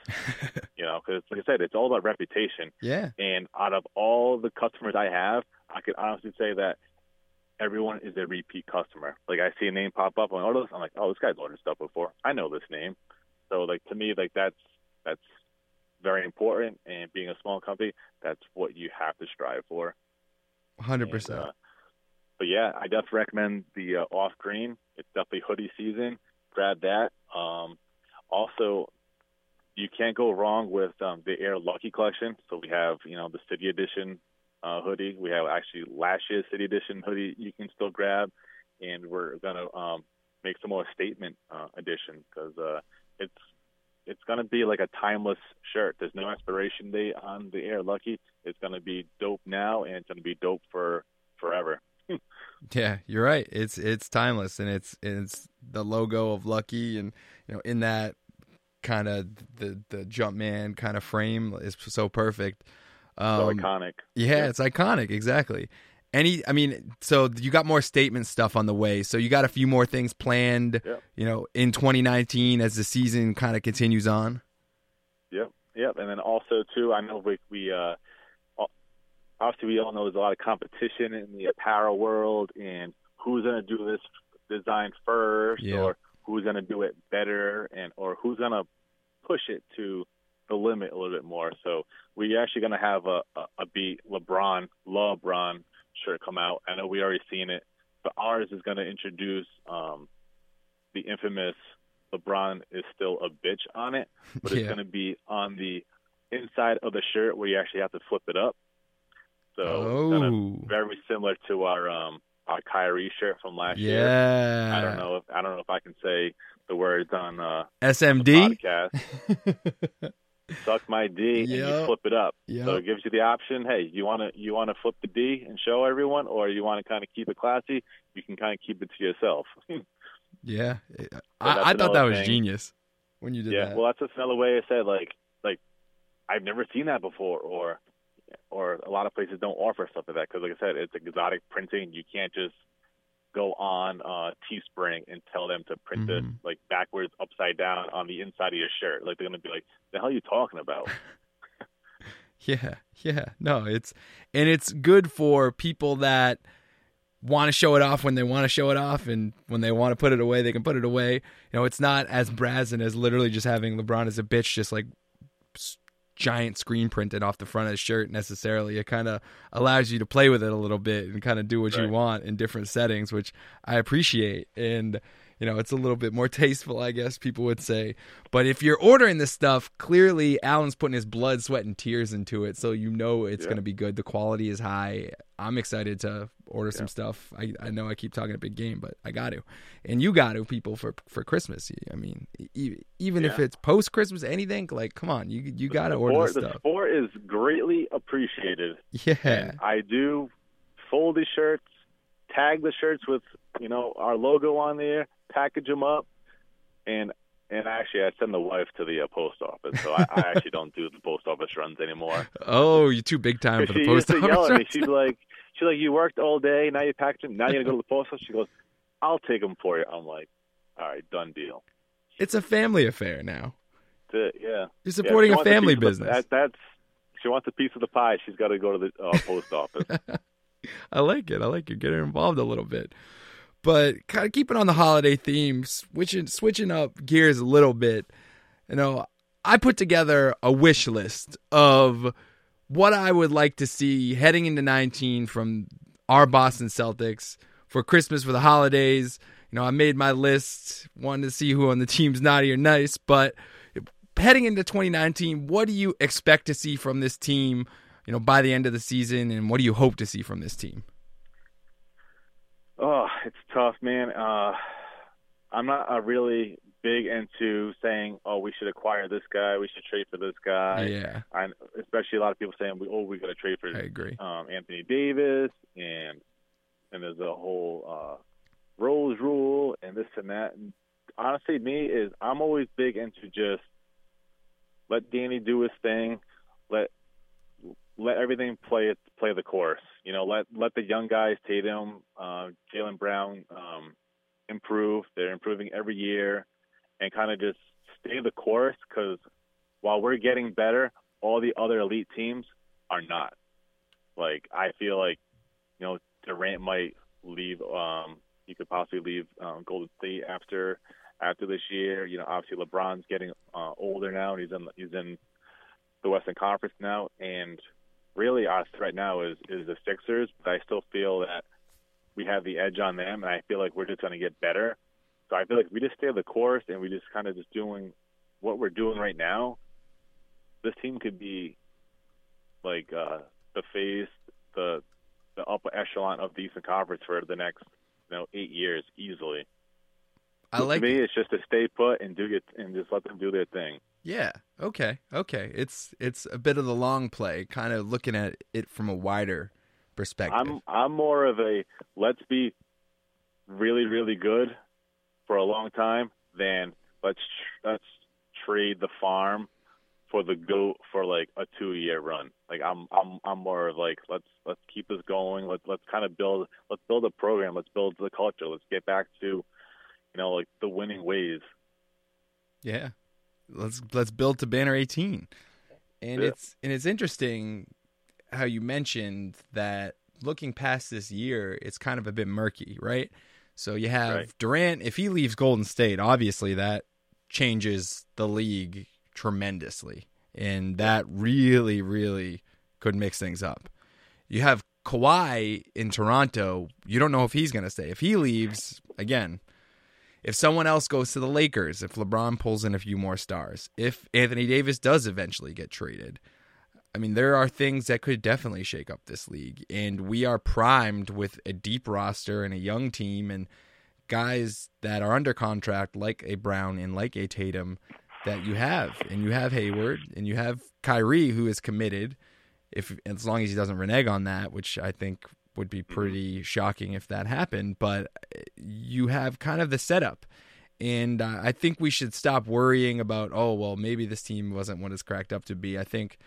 you know, because like I said, it's all about reputation. yeah. And out of all the customers I have, I could honestly say that everyone is a repeat customer. Like I see a name pop up on orders, I'm like, oh, this guy's ordered stuff before. I know this name. So like to me, like that's that's very important. And being a small company, that's what you have to strive for. Hundred And, percent. uh, but yeah, I definitely recommend the uh, off green. It's definitely hoodie season. Grab that. Um, also, you can't go wrong with um, the Air Lucky collection. So we have, you know, the City Edition uh, hoodie. We have actually last year's City Edition hoodie you can still grab, and we're gonna um, make some more statement uh, edition because uh, it's it's gonna be like a timeless shirt. There's no expiration date on the Air Lucky. It's gonna be dope now, and it's gonna be dope for forever. Yeah, you're right. It's it's timeless, and it's it's the logo of Lucky, and you know, in that kind of the the Jumpman kind of frame is so perfect. So Um, iconic. Yeah, it's iconic. Exactly. Any, I mean, so you got more statement stuff on the way. So you got a few more things planned. Yep. You know, in 2019 as the season kind of continues on. Yep, yep. And then also too, I know we we uh, obviously we all know there's a lot of competition in the apparel world, and who's gonna do this design first, Yeah. or who's gonna do it better, and or who's gonna push it to the limit a little bit more. So we're actually gonna have a a, a beat LeBron LeBron shirt come out. I know we already seen it, but ours is gonna introduce um, the infamous LeBron is still a bitch on it, but it's Yeah. going to be on the inside of the shirt where you actually have to flip it up. So it's gonna Oh, very similar to our um our Kyrie shirt from last year. yeah. I don't know if I don't know if I can say the words on uh SMD. podcast. Suck my D and you flip it up. Yep. So it gives you the option. Hey, you want to you want to flip the D and show everyone, or you want to kind of keep it classy? You can kind of keep it to yourself. Yeah, I, I thought that was thing. genius when you did yeah, that. well, that's just another way I said like like I've never seen that before, or or a lot of places don't offer stuff like that because, like I said, it's exotic printing. You can't just go on uh, Teespring and tell them to print it Mhm. like backwards, upside down on the inside of your shirt. Like they're gonna be like, "The hell are you talking about?" Yeah, yeah. No, it's and it's good for people that want to show it off when they want to show it off and when they want to put it away, they can put it away. You know, it's not as brazen as literally just having LeBron as a bitch just like giant screen printed off the front of his shirt necessarily. It kind of allows you to play with it a little bit and kind of do what you want in different settings, which I appreciate. And you know, it's a little bit more tasteful, I guess people would say. But if you're ordering this stuff, clearly Alan's putting his blood, sweat, and tears into it, so you know it's Yeah. going to be good. The quality is high. I'm excited to order some stuff. I, I know I keep talking a big game, but I got to, and you got to, people for for Christmas. I mean, e- even if it's post Christmas, anything like, come on, you you got to order this The stuff. support is greatly appreciated. Yeah, And I do fold the shirts, tag the shirts with you know our logo on there, package them up, and and actually I send the wife to the uh, post office, so I, I actually don't do the post office runs anymore. Oh, you're too big time for the she post used to yell office. at me. She'd like, she's like, you worked all day, now you packed them, now you're gonna go to the post office. She goes, I'll take them for you. I'm like, all right, done deal. It's a family affair now. It. Yeah. You're supporting Yeah, a family piece of the- business. that, that's she wants a piece of the pie. She's got to go to the uh, post office. I like it. I like it. Getting involved a little bit. But kind of keeping on the holiday theme, switching switching up gears a little bit. You know, I put together a wish list of what I would like to see heading into 19 from our Boston Celtics for Christmas for the holidays. You know, I made my list, wanted to see who on the team's naughty or nice, but heading into 2019, what do you expect to see from this team, you know, by the end of the season and what do you hope to see from this team? Oh, it's tough, man. Uh, I'm not uh, really big into saying, "Oh, we should acquire this guy. We should trade for this guy." yeah, I, especially a lot of people saying, "Oh, we got to trade for I agree. um, Anthony Davis," and and there's a whole uh, Rose rule and this and that. And honestly, me is I'm always big into just let Danny do his thing, let let everything play it play the course. You know, let let the young guys, Tatum, uh, Jaylen Brown, um, improve. They're improving every year, and kind of just stay the course. Because while we're getting better, all the other elite teams are not. Like I feel like, you know, Durant might leave. Um, he could possibly leave um, Golden State after after this year. You know, obviously LeBron's getting uh, older now, and he's in he's in the Western Conference now, and really us right now is is the Sixers. But I still feel that we have the edge on them, and I feel like we're just going to get better. So I feel like if we just stay the course and we just kind of just doing what we're doing right now, this team could be like uh, the face, the the upper echelon of the Eastern Conference for the next you know eight years easily. I like to me, it's just to stay put and do it and just let them do their thing. Yeah. Okay. Okay. It's it's a bit of the long play, kind of looking at it from a wider perspective. I'm I'm more of a let's be really really good for a long time than let's let's trade the farm for the goat for like a two year run. Like I'm I'm I'm more of like let's let's keep this going. Let's let's kind of build let's build a program. Let's build the culture. Let's get back to you know like the winning ways. Yeah. Let's let's build to banner 18. And Yeah. it's and it's interesting how you mentioned that looking past this year, it's kind of a bit murky, right? So you have Right. Durant if he leaves Golden State, obviously that changes the league tremendously. And that really really could mix things up. You have Kawhi in Toronto, you don't know if he's going to stay. If he leaves, again, if someone else goes to the Lakers, if LeBron pulls in a few more stars, if Anthony Davis does eventually get traded, I mean, there are things that could definitely shake up this league. And we are primed with a deep roster and a young team and guys that are under contract, like a Brown and like a Tatum, that you have. And you have Hayward and you have Kyrie, who is committed, if as long as he doesn't renege on that, which I think would be pretty shocking if that happened. But you have kind of the setup. And uh, I think we should stop worrying about, oh, well, maybe this team wasn't what it's cracked up to be. I think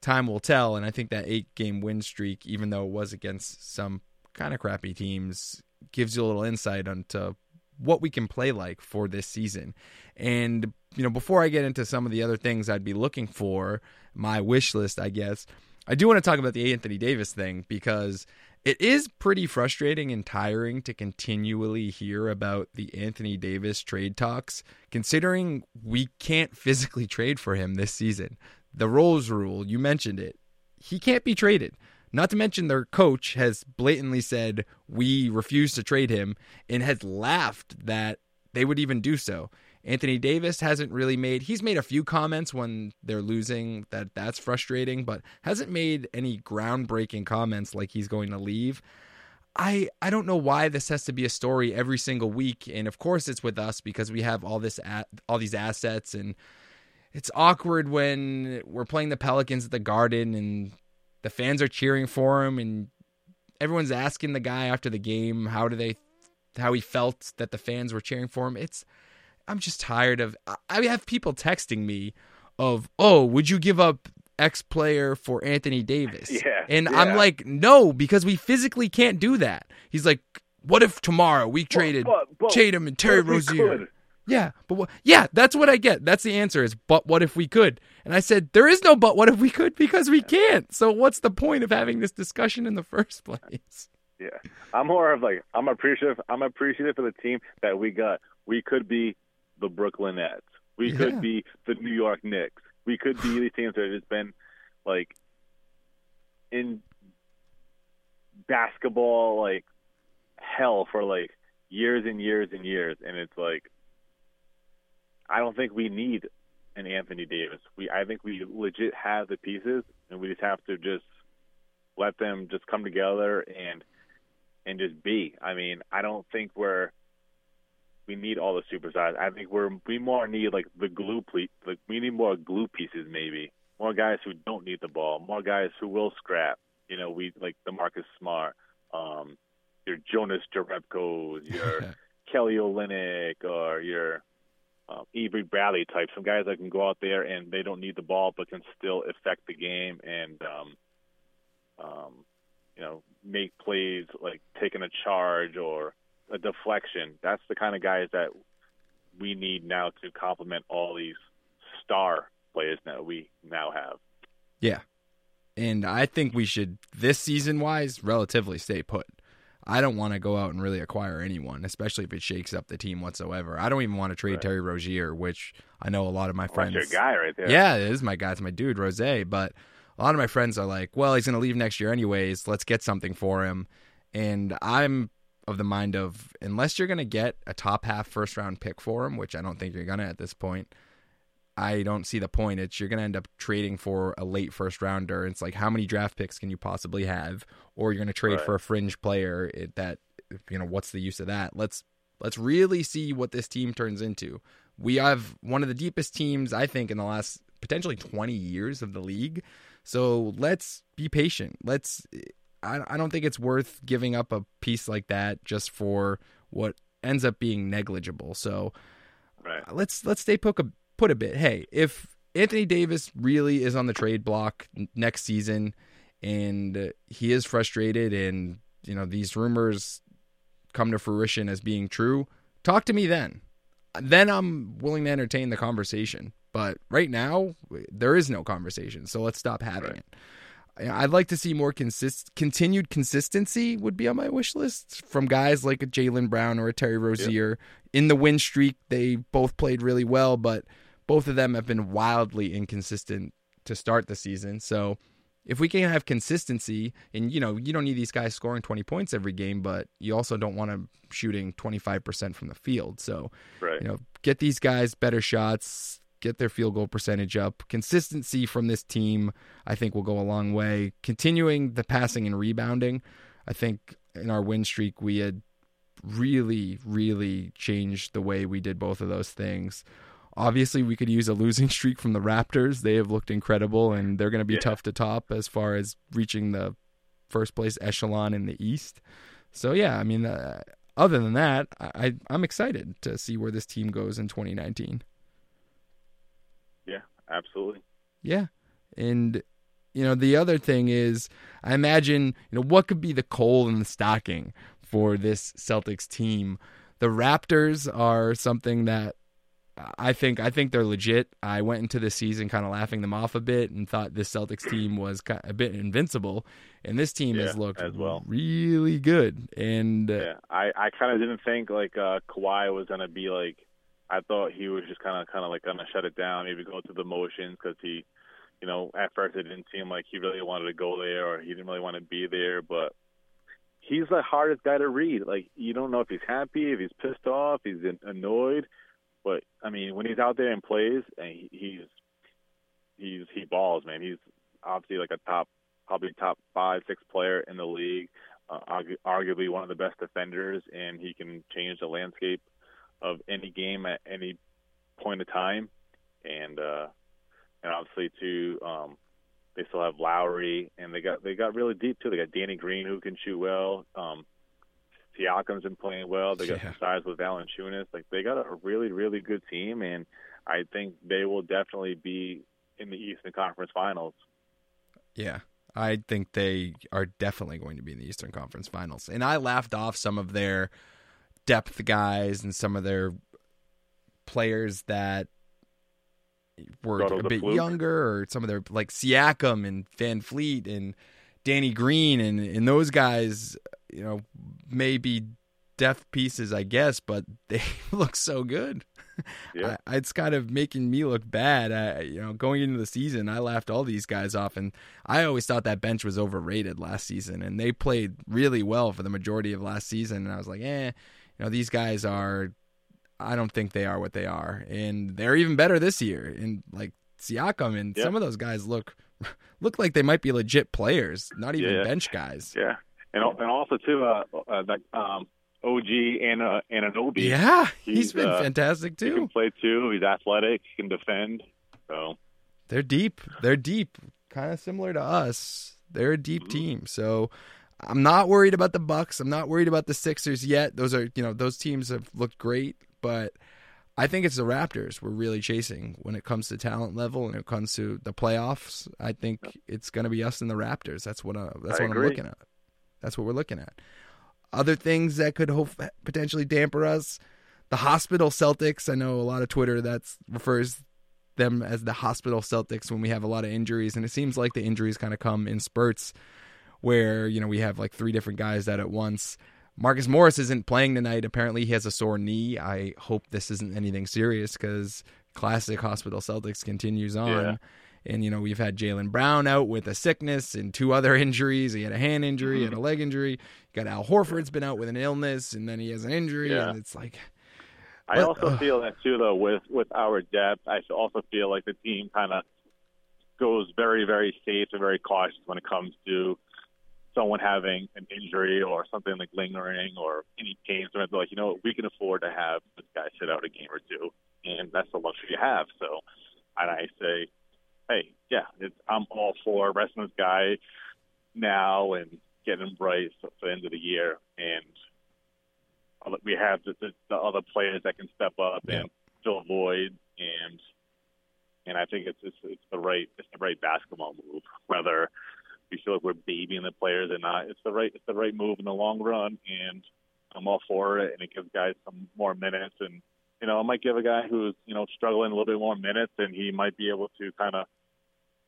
time will tell. And I think that eight game win streak, even though it was against some kind of crappy teams, gives you a little insight onto what we can play like for this season. And, you know, before I get into some of the other things I'd be looking for, my wish list, I guess, I do want to talk about the Anthony Davis thing because it is pretty frustrating and tiring to continually hear about the Anthony Davis trade talks, considering we can't physically trade for him this season. The Rose rule, you mentioned it, he can't be traded. Not to mention their coach has blatantly said we refuse to trade him and has laughed that they would even do so. Anthony Davis hasn't really made he's made a few comments when they're losing that that's frustrating, but hasn't made any groundbreaking comments like he's going to leave. I I don't know why this has to be a story every single week and of course it's with us because we have all this all these assets and it's awkward when we're playing the Pelicans at the Garden and the fans are cheering for him and everyone's asking the guy after the game how do they how he felt that the fans were cheering for him. It's I'm just tired of I- have people texting me of, "Oh, would you give up X player for Anthony Davis?" Yeah, And yeah. I'm like, "No, because we physically can't do that." He's like, What if tomorrow we traded but- but Tatum and Terry what if we Rozier? Yeah, but what, yeah, that's what I get. That's the answer is, but what if we could? And I said, there is no but what if we could because we can't. So what's the point of having this discussion in the first place? Yeah, I'm more of like I'm appreciative. I'm appreciative for the team that we got. We could be the Brooklyn Nets. We Yeah. could be the New York Knicks. We could be these teams that have just been like in basketball like hell for like years and years and years, and it's like I don't think we need an Anthony Davis. We I think we legit have the pieces, and we just have to just let them just come together and and just be. I mean, I don't think we're we need all the superstars. I think we're we more need like the glue ple- like we need more glue pieces maybe. More guys who don't need the ball. More guys who will scrap. You know, we like the Marcus Smart, um, your Jonas Jerebko's, your Kelly Olynyk, or your um, Avery Bradley type. Some guys that can go out there and they don't need the ball but can still affect the game and um, um, you know make plays like taking a charge or a deflection. That's the kind of guys that we need now to complement all these star players that we now have. Yeah. And I think we should, this season wise, relatively stay put. I don't want to go out and really acquire anyone, especially if it shakes up the team whatsoever. I don't even want to trade Right. Terry Rozier, which I know a lot of my friends. That's your guy right there. Yeah, it is my guy. It's my dude, Rose. But a lot of my friends are like, well, he's going to leave next year anyways. Let's get something for him. And I'm of the mind of, unless you're going to get a top half first round pick for him, which I don't think you're going to at this point, I don't see the point. It's you're going to end up trading for a late first rounder. It's like, how many draft picks can you possibly have? Or you're going to trade Right. for a fringe player it, that, you know, what's the use of that? Let's let's really see what this team turns into. We have one of the deepest teams, I think, in the last potentially 20 years of the league. So let's be patient. Let's. I, I don't think it's worth giving up a piece like that just for what ends up being negligible. So Right. let's let's stay put a put a bit. Hey, if Anthony Davis really is on the trade block n- next season, and uh, he is frustrated, and you know these rumors come to fruition as being true, talk to me then. Then I'm willing to entertain the conversation. But right now, there is no conversation, so let's stop having Right. it. I'd like to see more consist continued consistency would be on my wish list from guys like a Jaylen Brown or a Terry Rozier. In the win streak, they both played really well, but both of them have been wildly inconsistent to start the season. So if we can have consistency, and you know, you don't need these guys scoring 20 points every game, but you also don't want them shooting 25% from the field. So Right. you know, get these guys better shots, get their field goal percentage up. Consistency from this team, I think, will go a long way. Continuing the passing and rebounding, I think in our win streak, we had really, really changed the way we did both of those things. Obviously, we could use a losing streak from the Raptors. They have looked incredible, and they're going to be Yeah. tough to top as far as reaching the first place echelon in the East. So, yeah, I mean, uh, other than that, I, I I'm excited to see where this team goes in 2019. Yeah. Absolutely. Yeah, and you know the other thing is, I imagine you know what could be the coal in the stocking for this Celtics team. The Raptors are something that I think I think they're legit. I went into the season kind of laughing them off a bit and thought this Celtics team was a bit invincible, and this team has looked as well. really good. And uh, Yeah, I I kind of didn't think like uh Kawhi was gonna be like. I thought he was just kind of kind of like gonna shut it down, maybe go through the motions because he, you know, at first it didn't seem like he really wanted to go there or he didn't really want to be there, but he's the hardest guy to read. Like you don't know if he's happy, if he's pissed off, he's annoyed, but I mean when he's out there and plays, and he, he's he's he balls, man. He's obviously like a top, probably top five, six player in the league uh, argu- arguably one of the best defenders, and he can change the landscape of any game at any point of time. And uh, and obviously too, um, they still have Lowry, and they got they got really deep too. They got Danny Green who can shoot well. Um, Siakam's been playing well. They got Yeah. some size with Valanciunas. Like they got a really really good team, and I think they will definitely be in the Eastern Conference Finals. Yeah, I think they are definitely going to be in the Eastern Conference Finals. And I laughed off some of their depth guys and some of their players that were a bit fluke? younger, or some of their like Siakam and VanVleet and Danny Green and and those guys, you know, may be depth pieces, I guess, but they look so good. Yeah. I, it's kind of making me look bad. I, you know, going into the season, I laughed all these guys off, and I always thought that bench was overrated last season, and they played really well for the majority of last season. And I was like, eh, you know, these guys are. I don't think they are what they are, and they're even better this year. And like Siakam and Yeah. some of those guys look look like they might be legit players, not even Yeah. bench guys. Yeah, and and also too, uh, uh that um, OG and uh, Anunoby. Yeah, he's He's, been uh, fantastic he too. can play too. He's athletic. He can defend. So They're deep. They're deep. Kind of similar to us. They're a deep Mhm. team. So I'm not worried about the Bucks. I'm not worried about the Sixers yet. Those are, you know, those teams have looked great, but I think it's the Raptors we're really chasing when it comes to talent level and it comes to the playoffs. I think it's going to be us and the Raptors. That's what uh, that's I what I'm looking at. That's what we're looking at. Other things that could hope potentially damper us, the hospital Celtics. I know a lot of Twitter that's refers them as the hospital Celtics when we have a lot of injuries, and it seems like the injuries kind of come in spurts, where you know we have like three different guys that at once. Marcus Morris isn't playing tonight. Apparently, he has a sore knee. I hope this isn't anything serious because classic hospital Celtics continues on. Yeah. And you know we've had Jaylen Brown out with a sickness and two other injuries. He had a hand injury, he had a leg injury. You got Al Horford's been out with an illness, and then he has an injury, Yeah. and it's like I also ugh. feel that too, though, with with our depth. I also feel like the team kind of goes very, very safe and very cautious when it comes to someone having an injury or something like lingering or any pain. So it's like, you know, we can afford to have this guy sit out a game or two, and that's the luxury you have. So, and I say, hey, yeah, it's, I'm all for resting this guy now and getting him right for the end of the year and we have the, the, the other players that can step up Yeah. and fill void, and and I think it's, it's it's the right it's the right basketball move. Whether we feel like we're babying the players or not, it's the right it's the right move in the long run, and I'm all for it. And it gives guys some more minutes, and you know, it might give a guy who's you know struggling a little bit more minutes, and he might be able to kind of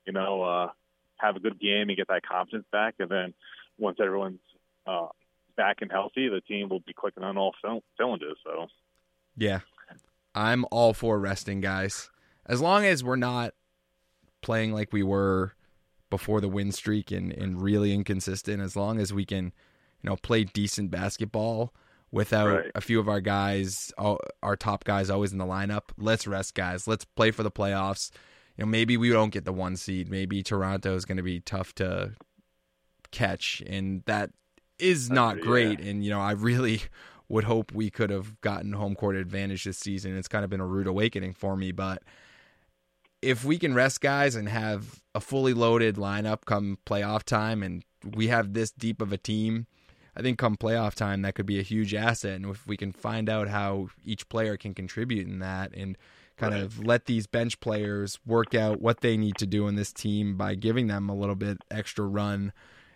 you know uh, have a good game and get that confidence back, and then once everyone's uh, back and healthy, the team will be clicking on all cylinders. So Yeah. I'm all for resting guys. As long as we're not playing like we were before the win streak and, and really inconsistent, as long as we can, you know, play decent basketball without Right. a few of our guys, all- our top guys always in the lineup, let's rest guys. Let's play for the playoffs. You know, maybe we don't get the one seed. Maybe Toronto is going to be tough to catch, and that is not agree, great. And you know, I really would hope we could have gotten home court advantage this season. It's kind of been a rude awakening for me, but if we can rest guys and have a fully loaded lineup come playoff time, and we have this deep of a team, I think come playoff time that could be a huge asset. And if we can find out how each player can contribute in that, and kind Right. of let these bench players work out what they need to do in this team by giving them a little bit extra run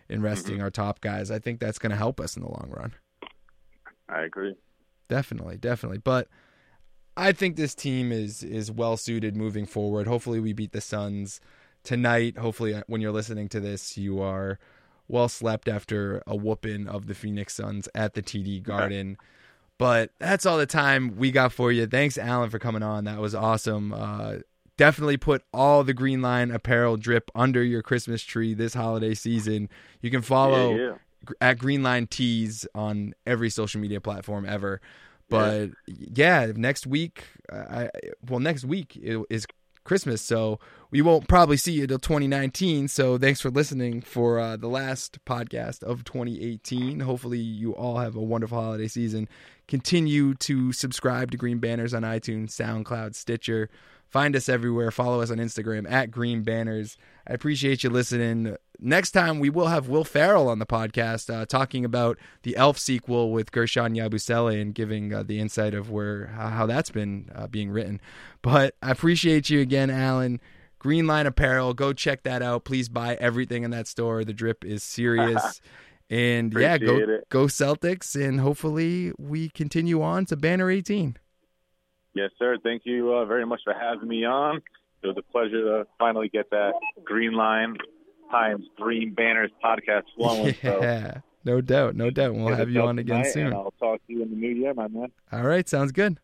and mm-hmm. resting our top guys, I think that's going to help us in the long run. I agree. Definitely, definitely. But I think this team is is well suited moving forward. Hopefully, we beat the Suns tonight. Hopefully, uh, when you're listening to this, you are well slept after a whooping of the Phoenix Suns at the TD Garden. But that's all the time we got for you. Thanks, Alan, for coming on. That was awesome. Uh, definitely put all the Green Line apparel drip under your Christmas tree this holiday season. You can follow yeah, yeah. at Greenline Tees on every social media platform ever. But yeah, next week, I well next week is Christmas, so we won't probably see you till 2019. So thanks for listening for uh, the last podcast of 2018. Hopefully, you all have a wonderful holiday season. Continue to subscribe to Green Banners on iTunes, SoundCloud, Stitcher. Find us everywhere. Follow us on Instagram at Green Banners. I appreciate you listening. Next time, we will have Will Ferrell on the podcast uh, talking about the Elf sequel with Guerschon Yabusele and giving uh, the insight of where how, that's been uh, being written. But I appreciate you again, Alan. Green Line Apparel. Go check that out. Please buy everything in that store. The drip is serious. and yeah, go it. go Celtics, and hopefully we continue on to Banner 18. Yes, sir. Thank you uh, very much for having me on. It was a pleasure to finally get that Green Line times Green Banners podcast flowing. So Yeah, no doubt, no doubt. We'll have you on again soon. I'll talk to you in the new year, my man. All right, sounds good.